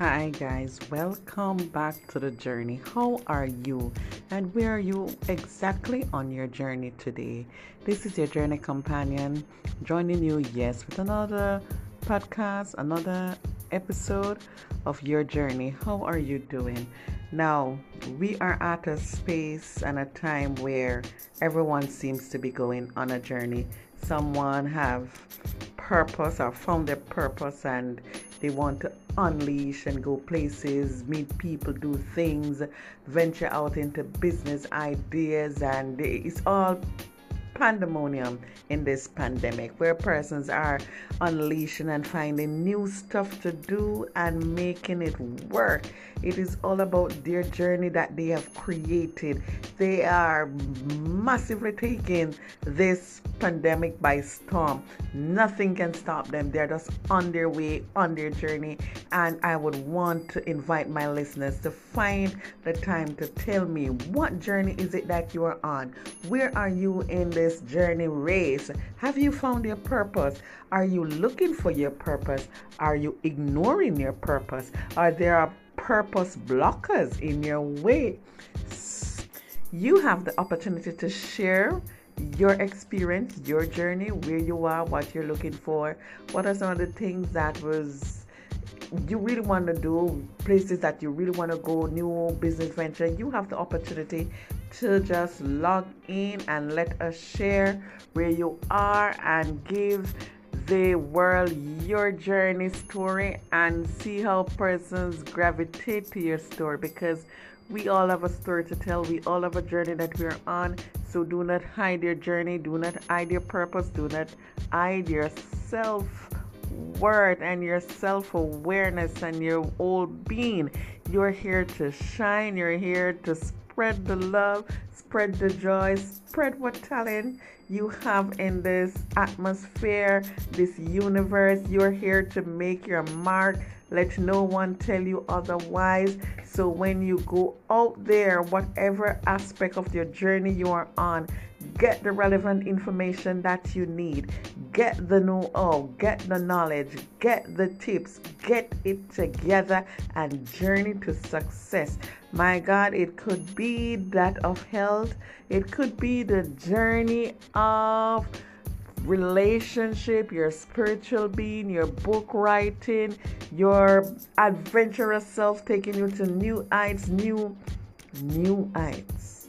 Hi, guys, welcome back to the journey. How are you, and where are you exactly on your journey today? This is your journey companion joining you, yes, with another podcast, another episode of your journey. How are you doing? Now, we are at a space and a time where everyone seems to be going on a journey. Someone have purpose or found their purpose and they want to unleash and go places, meet people, do things, venture out into business ideas, and it's all pandemonium in this pandemic where persons are unleashing and finding new stuff to do and making it work. It is all about their journey that they have created. They are massively taking this pandemic by storm. Nothing can stop them. They're just on their way, on their journey. And I would want to invite my listeners to find the time to tell me what journey is it that you are on? Where are you in this? journey race? Have you found your purpose? Are you looking for your purpose? Are you ignoring your purpose? Are there purpose blockers in your way? You have the opportunity to share your experience, your journey, where you are, what you're looking for. What are some of the things that was you really want to do, places that you really want to go, new business venture, you have the opportunity to just log in and let us share where you are and give the world your journey story and see how persons gravitate to your story because we all have a story to tell. We all have a journey that we're on. So do not hide your journey. Do not hide your purpose. Do not hide your self worth and your self awareness and your whole being. You're here to shine. You're here to spread the love, spread the joy, spread what talent you have in this atmosphere, this universe. You're here to make your mark. Let no one tell you otherwise. So when you go out there, whatever aspect of your journey you are on, get the relevant information that you need. Get the know how, get the knowledge, get the tips, get it together and journey to success. My God, it could be that of health, it could be the journey of relationship, your spiritual being, your book writing, your adventurous self taking you to new heights, new new heights.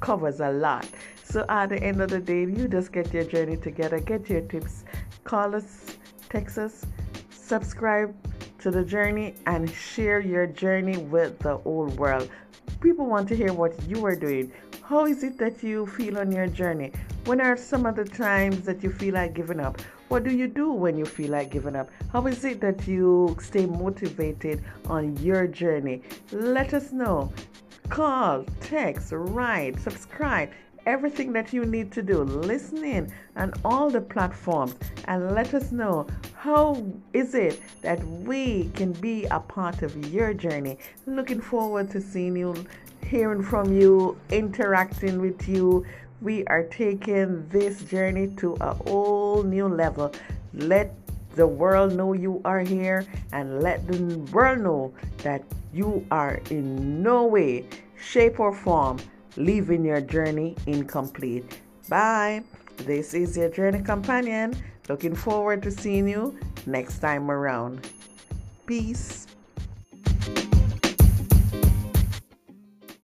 Covers a lot. So at the end of the day, you just get your journey together, get your tips, call us, text us, subscribe to the journey, and share your journey with the whole world. People want to hear what you are doing. How is it that you feel on your journey? When are some of the times that you feel like giving up? What do you do when you feel like giving up? How is it that you stay motivated on your journey? Let us know. Call, text, write, subscribe everything that you need to do. Listen in on all the platforms and let us know how is it that we can be a part of your journey. Looking forward to seeing you, hearing from you, interacting with you. We are taking this journey to a whole new level. Let the world know you are here and let the world know that you are in no way, shape, or form leaving your journey incomplete. Bye. This is your journey companion. Looking forward to seeing you next time around. Peace.